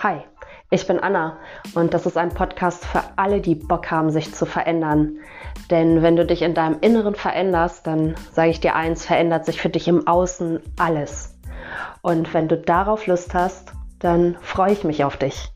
Hi, ich bin Anna und das ist ein Podcast für alle, die Bock haben, sich zu verändern. Denn wenn du dich in deinem Inneren veränderst, dann sage ich dir eins, verändert sich für dich im Außen alles. Und wenn du darauf Lust hast, dann freue ich mich auf dich.